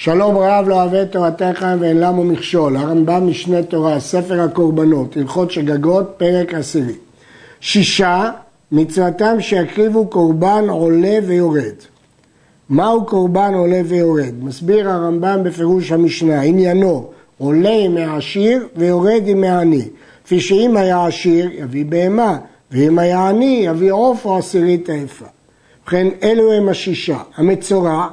שלום רב לא אוהב את תורתך ואין למו מכשול, הרמב"ם משנה תורה, ספר הקורבנות, הלכות שגגות, פרק עשירי. שישה, מצוותם שיקריבו קורבן עולה ויורד. מהו קורבן עולה ויורד? מסביר הרמב"ם בפירוש המשנה, עניינו עולה מהעשיר ויורד עם העני. כפי שאם היה עשיר יביא בהמה, ואם היה עני יביא עוף או עשירית היפה. ובכן אלו הם השישה, המצורע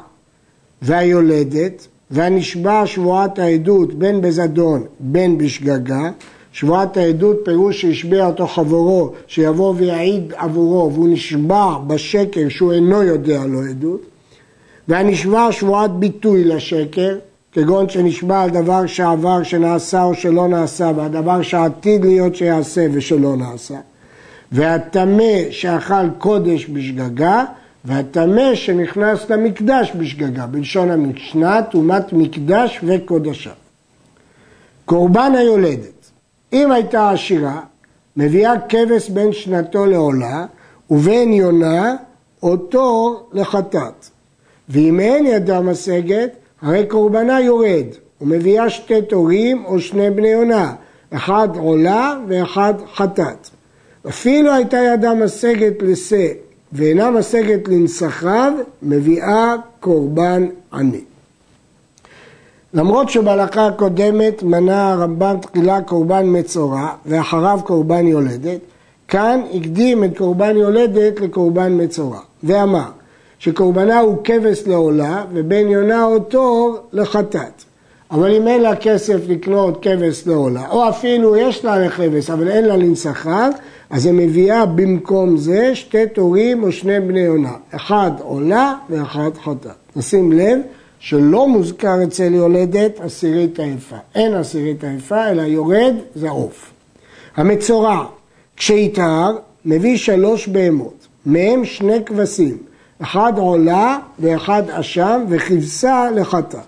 והיולדת והנשבע שבועת העדות בין בזדון בין בשגגה שבועת העדות פירוש שהשביע אותו חברו שיבוא ויעיד עבורו והוא נשבע בשקר שהוא אינו יודע לו עדות והנשבע שבועת ביטוי לשקר כגון שנשבע על דבר שעבר שנעשה או שלא נעשה והדבר שעתיד להיות שיעשה ושלא נעשה והטמא שאכל קודש בשגגה והטמא שנכנס למקדש בשגגה, בלשון המשנה, טומאת מקדש וקודשה. קורבן היולדת, אם הייתה עשירה, מביאה כבש בין שנתו לעולה, ובין יונה אותו לחטאת. ואם אין ידה משגת, הרי קורבנה יורד, ומביאה שתי תורים או שני בני יונה, אחד עולה ואחד חטאת. אפילו הייתה ידה משגת לשה ואינה משגת לנסחיו, מביאה קורבן עני. למרות שבהלכה הקודמת מנה הרמב"ם תחילה קורבן מצורע ואחריו קורבן יולדת, כאן הקדים את קורבן יולדת לקורבן מצורע, ואמר שקורבנה הוא כבש לעולה ובן יונה או תור לחטאת. אבל אם אין לה כסף לקנות כבש לעולה, או אפילו יש לה לכבש אבל אין לה לנסחיו, אז היא מביאה במקום זה שתי תורים או שני בני יונה, אחד עולה ואחד חטאת. נשים לב שלא מוזכר אצל יולדת עשירית היפה. אין עשירית היפה, אלא יורד זה עוף. המצורע, כשיטהר, מביא שלוש בהמות, מהם שני כבשים, אחד עולה ואחד אשם וכבשה לחטאת.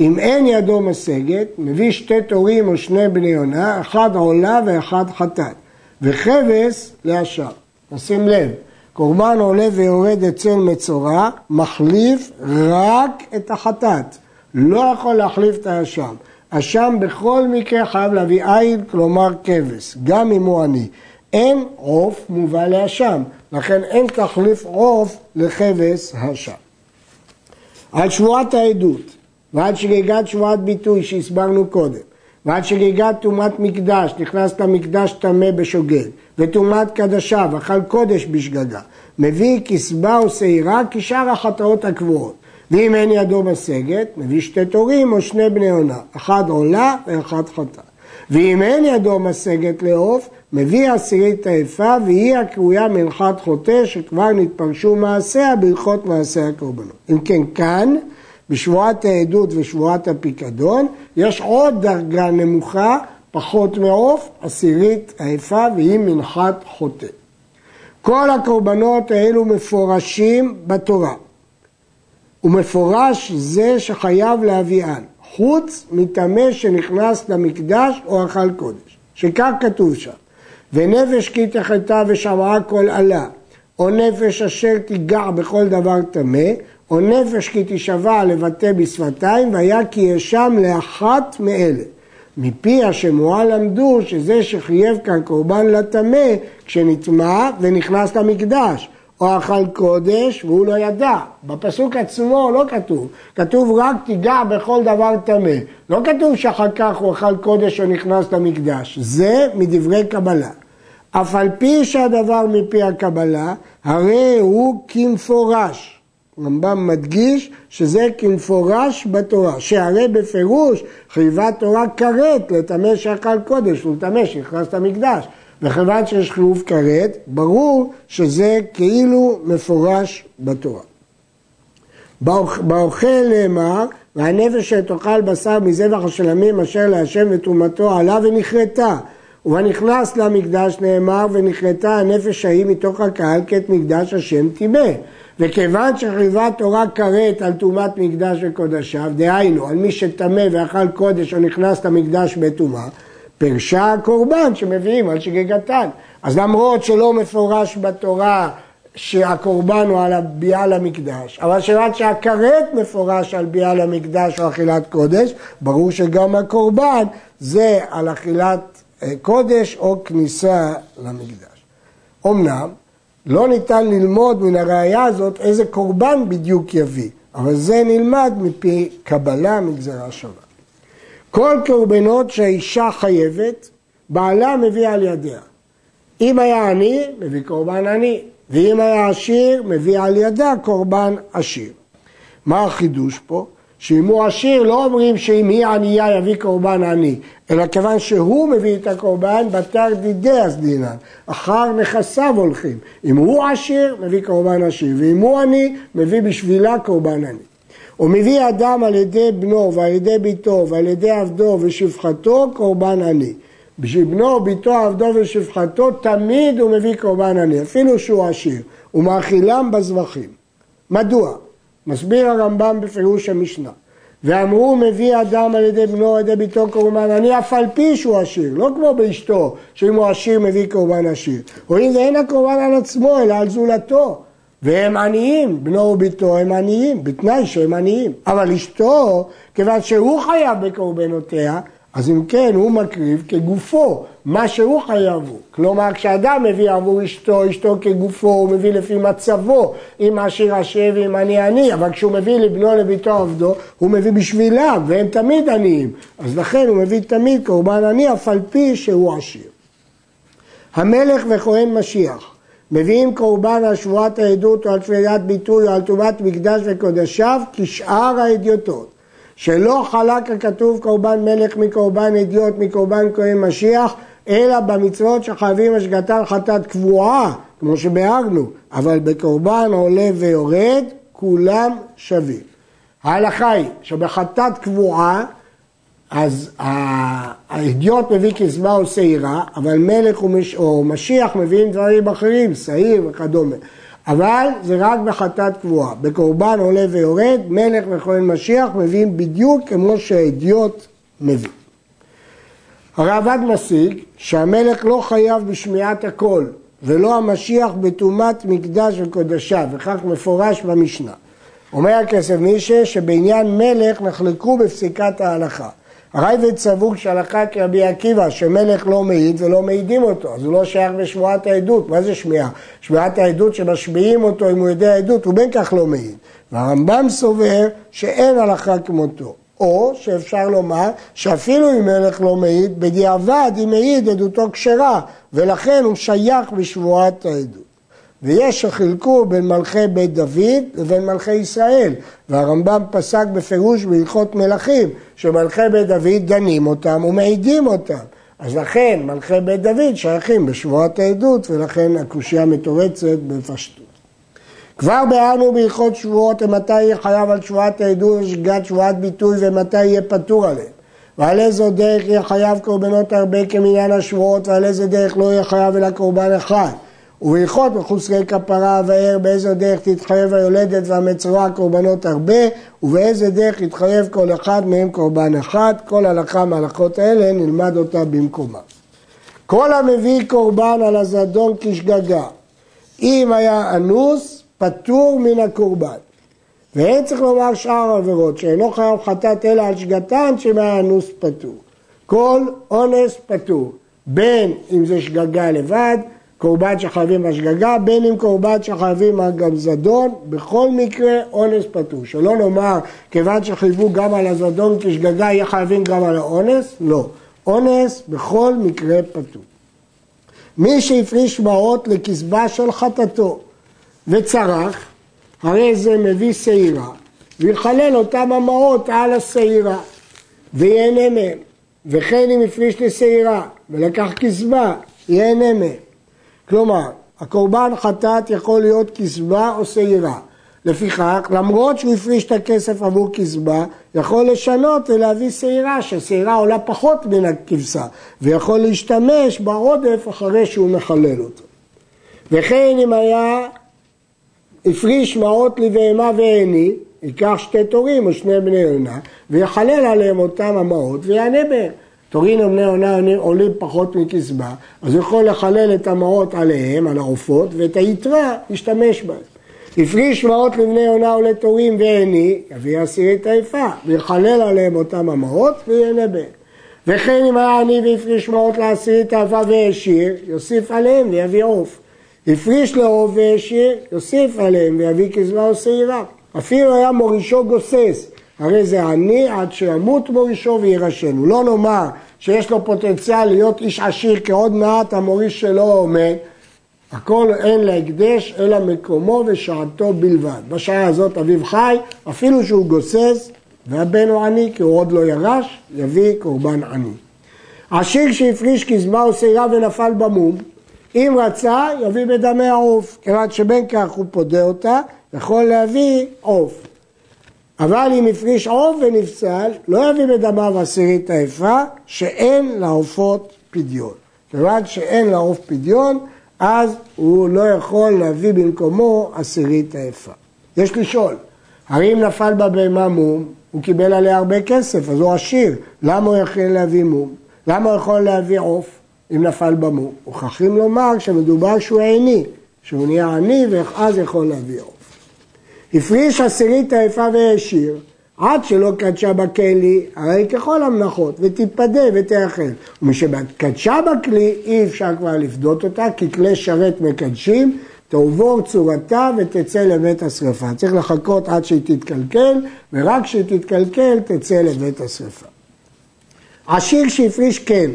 אם אין ידו משגת, מביא שתי תורים או שני בני יונה, אחד עולה ואחד חטאת. וכבש לאשם. נשים לב, קורבן עולה ויורד אצל מצורע, מחליף רק את החטאת. לא יכול להחליף את האשם. אשם בכל מקרה חייב להביא עין, כלומר כבש, גם אם הוא עני. אין עוף מובא לאשם, לכן אין תחליף עוף לכבש האשם. על שבועת העדות ועד שגיגת שבועת ביטוי שהסברנו קודם, ועד שגיגת טומאת מקדש, נכנס למקדש טמא בשוגג, וטומאת קדשה, ואכל קודש בשגגה, מביא כסבה או שעירה כשאר החטאות הקבועות. ואם אין ידו משגת, מביא שתי תורים או שני בני עונה, אחד עולה ואחד חטא. ואם אין ידו משגת לעוף, מביא עשירית היפה והיא הקרויה מנחת חוטא שכבר נתפרשו מעשיה בהלכות מעשי הקורבנות. אם כן, כאן בשבועת העדות ושבועת הפיקדון, יש עוד דרגה נמוכה, פחות מעוף, עשירית היפה, והיא מנחת חוטא. כל הקורבנות האלו מפורשים בתורה. ומפורש זה שחייב להביאן, חוץ מטמא שנכנס למקדש או אכל קודש, שכך כתוב שם. ונפש כי תחתה ושמעה כל עלה, או נפש אשר תיגע בכל דבר טמא, או נפש כי תישבע לבטא בשפתיים, והיה כי ישם לאחת מאלה. מפי השמועה למדו שזה שחייב כאן קורבן לטמא כשנטמע ונכנס למקדש, או אכל קודש והוא לא ידע. בפסוק עצמו לא כתוב, כתוב רק תיגע בכל דבר טמא. לא כתוב שאחר כך הוא אכל קודש או נכנס למקדש. זה מדברי קבלה. אף על פי שהדבר מפי הקבלה, הרי הוא כמפורש. רמב"ם מדגיש שזה כמפורש בתורה, שהרי בפירוש חייבה תורה כרת לטמא שאכל קודש ולטמא שנכנס למקדש. וכיוון שיש חיוב כרת, ברור שזה כאילו מפורש בתורה. באוכל נאמר, והנפש שתאכל בשר מזבח השלמים אשר להשם ותרומתו עלה ונכרתה. ובנכנס למקדש נאמר, ונכרתה הנפש ההיא מתוך הקהל כאת מקדש השם טימא. וכיוון שחייבה תורה כרת על טומאת מקדש וקודשיו, דהיינו, על מי שטמא ואכל קודש או נכנס למקדש בטומאה, פרשה הקורבן שמביאים על שגיגתן. אז למרות שלא מפורש בתורה שהקורבן הוא על הביאה למקדש, אבל כיוון שהכרת מפורש על ביאה למקדש או אכילת קודש, ברור שגם הקורבן זה על אכילת קודש או כניסה למקדש. אמנם, לא ניתן ללמוד מן הראייה הזאת איזה קורבן בדיוק יביא, אבל זה נלמד מפי קבלה מגזרה שווה. כל קורבנות שהאישה חייבת, בעלה מביא על ידיה. אם היה עני, מביא קורבן עני, ואם היה עשיר, מביא על ידה קורבן עשיר. מה החידוש פה? שאם הוא עשיר לא אומרים שאם היא ענייה יביא קורבן עני, אלא כיוון שהוא מביא את הקורבן בתר דידי אז דינן, אחר נכסיו הולכים. אם הוא עשיר, מביא קורבן עשיר, ואם הוא עני, מביא בשבילה קורבן עני. הוא מביא אדם על ידי בנו ועל ידי ביתו ועל ידי עבדו ושפחתו קורבן עני. בשביל בנו, ביתו, עבדו ושפחתו תמיד הוא מביא קורבן עני, אפילו שהוא עשיר, ומאכילם בזבחים. מדוע? מסביר הרמב"ם בפירוש המשנה. ואמרו מביא אדם על ידי בנו, על ידי ביתו קורבן עני, אף על פי שהוא עשיר, לא כמו באשתו, שאם הוא עשיר מביא קורבן עשיר. רואים ואין הקורבן על עצמו, אלא על זולתו. והם עניים, בנו וביתו הם עניים, בתנאי שהם עניים. אבל אשתו, כיוון שהוא חייב בקורבנותיה, אז אם כן, הוא מקריב כגופו, מה שהוא חייב הוא. כלומר, כשאדם מביא עבור אשתו, אשתו כגופו, הוא מביא לפי מצבו, אם עשיר עשיר ואם עני עני, אבל כשהוא מביא לבנו לביתו עבדו, הוא מביא בשבילם, והם תמיד עניים. אז לכן הוא מביא תמיד קורבן עני, אף על פי שהוא עשיר. המלך וכהן משיח מביאים קורבן על שבועת העדות או על תפילת ביטוי או על טומאת מקדש וקודשיו כשאר האדיוטות. שלא חלק הכתוב קורבן מלך מקורבן אדיוט מקורבן כהן משיח, אלא במצוות שחייבים השגתן חטאת קבועה, כמו שביארנו, אבל בקורבן עולה ויורד, כולם שווים. ההלכה היא שבחטאת קבועה, אז האדיוט מביא קצבה או שעירה, אבל מלך ומש... או משיח מביאים דברים אחרים, שעיר וכדומה. אבל זה רק בחטאת קבועה. בקורבן עולה ויורד, מלך וכהן משיח מביאים בדיוק כמו שהאדיוט מביא. הרעב"ד משיג שהמלך לא חייב בשמיעת הקול ולא המשיח בטומאת מקדש וקודשיו, וכך מפורש במשנה. אומר הכסף מישה שבעניין מלך נחלקו בפסיקת ההלכה. הרייבד סבור כשהלכה כרבי עקיבא שמלך לא מעיד ולא מעידים אותו, אז הוא לא שייך לשמועת העדות, מה זה שמיעה? שמיעת העדות שמשמיעים אותו אם הוא יודע עדות, הוא בין כך לא מעיד. והרמב"ם סובר שאין הלכה כמותו. או שאפשר לומר שאפילו אם מלך לא מעיד, בדיעבד אם מעיד עדותו כשרה, ולכן הוא שייך בשבועת העדות. ויש שחילקו בין מלכי בית דוד לבין מלכי ישראל, והרמב"ם פסק בפירוש בהלכות מלכים, שמלכי בית דוד דנים אותם ומעידים אותם. אז לכן מלכי בית דוד שייכים בשבועת העדות, ולכן הקושייה מתורצת בפשטות. כבר ביארנו בהלכות שבועות מתי יהיה חייב על שבועת העדות ושגת שבועת ביטוי ומתי יהיה פטור עליהם. ועל איזו דרך יהיה חייב קורבנות הרבה כמניין השבועות ועל איזה דרך לא יהיה חייב אלא קורבן אחד. ובהלכות מחוסרי כפרה ואר באיזו דרך תתחייב היולדת והמצורע קורבנות הרבה ובאיזה דרך יתחייב כל אחד מהם קורבן אחד. כל הלכה מההלכות האלה נלמד אותה במקומה. כל המביא קורבן על הזדון כשגגה אם היה אנוס פטור מן הקורבן. ואין צריך לומר שאר העבירות שאינו חייב חטאת אלא על שגתן היה אנוס פטור. כל אונס פטור בין אם זה שגגה לבד קורבן שחייבים בשגגה, בין אם קורבן שחייבים גם זדון, בכל מקרה אונס פטור. שלא נאמר, כיוון שחייבו גם על הזדון כשגגה, יהיה חייבים גם על האונס? לא. אונס בכל מקרה פטור. מי שהפריש מעות לקצבה של חטאתו וצרח, הרי זה מביא שעירה, ויחלל אותם המעות על השעירה, ויהנה מהם. וכן אם הפריש לשעירה ולקח קצבה, ייהנה מהם. כלומר, הקורבן חטאת יכול להיות קצבה או שעירה. לפיכך, למרות שהוא הפריש את הכסף עבור קצבה, יכול לשנות ולהביא שעירה, שהשעירה עולה פחות מן הכבשה, ויכול להשתמש בעודף אחרי שהוא מחלל אותו. וכן אם היה הפריש מעות לבהמה ועיני, ייקח שתי תורים או שני בני עונה, ויחלל עליהם אותם המעות ויענה בהם. תורין ובני עונה עולים פחות מקצבה, אז הוא יכול לחלל את המעות עליהם, על העופות, ואת היתרה ישתמש בהם. הפריש מעות לבני עונה ולתורים ועיני, יביא עשירית היפה, ויחלל עליהם אותם המעות ויהנה בהם. וכן אם היה עני והפריש מעות לעשירית היפה והשאיר, יוסיף עליהם ויביא עוף. הפריש לעוף והשאיר, יוסיף עליהם ויביא קזמה או שעירה. אפילו היה מורישו גוסס, הרי זה עני עד שימות מורישו וירשנו. לא נאמר שיש לו פוטנציאל להיות איש עשיר כי עוד מעט המוריש שלו עומד, הכל אין להקדש אלא מקומו ושעתו בלבד. בשעה הזאת אביו חי, אפילו שהוא גוסס והבן הוא עני כי הוא עוד לא ירש, יביא קורבן עני. עשיר שהפריש קזמה או שעירה ונפל במום, אם רצה יביא בדמי העוף, כיוון שבין כך הוא פודה אותה, יכול להביא עוף. אבל אם הפריש עוף ונפסל, לא יביא בדמיו עשירית האפרה, שאין לעופות פדיון. כיוון שאין לעוף פדיון, אז הוא לא יכול להביא במקומו עשירית האפרה. יש לשאול, הרי אם נפל בבהמה מום, הוא קיבל עליה הרבה כסף, אז הוא עשיר, למה הוא יכול להביא מום? למה הוא יכול להביא עוף אם נפל במום? מוכרחים לומר שמדובר שהוא עיני, שהוא נהיה עני ואז יכול להביא עוף. הפריש עשירית היפה והעשיר, עד שלא קדשה בכלי, הרי ככל המנחות, ותתפדה ותאכל. ומשקדשה בכלי, אי אפשר כבר לפדות אותה, כי כלי שרת מקדשים, תעבור צורתה ותצא לבית השרפה. צריך לחכות עד שהיא תתקלקל, ורק כשהיא תתקלקל תצא לבית השרפה. עשיר שהפריש כן,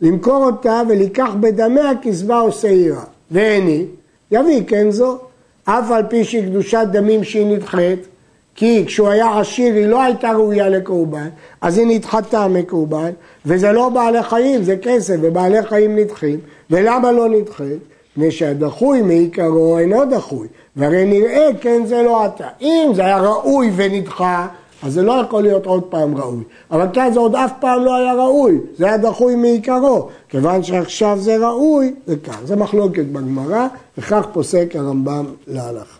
למכור אותה ולקח בדמיה כסבה או שעירה, והני, יביא כן זו. אף על פי שהיא קדושת דמים שהיא נדחית, כי כשהוא היה עשיר היא לא הייתה ראויה לקורבן, אז היא נדחתה מקורבן, וזה לא בעלי חיים, זה כסף, ובעלי חיים נדחים, ולמה לא נדחית? מפני שהדחוי מעיקרו אינו דחוי, והרי נראה כן זה לא אתה. אם זה היה ראוי ונדחה, אז זה לא יכול להיות עוד פעם ראוי. אבל כאן זה עוד אף פעם לא היה ראוי, זה היה דחוי מעיקרו. כיוון שעכשיו זה ראוי, זה כך. זה מחלוקת בגמרא, וכך פוסק הרמב"ם להלכה.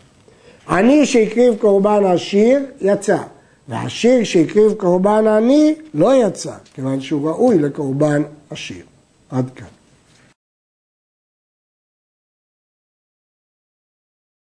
עני שהקריב קורבן עשיר, יצא. ועשיר שהקריב קורבן עני, לא יצא, כיוון שהוא ראוי לקורבן עשיר. עד כאן.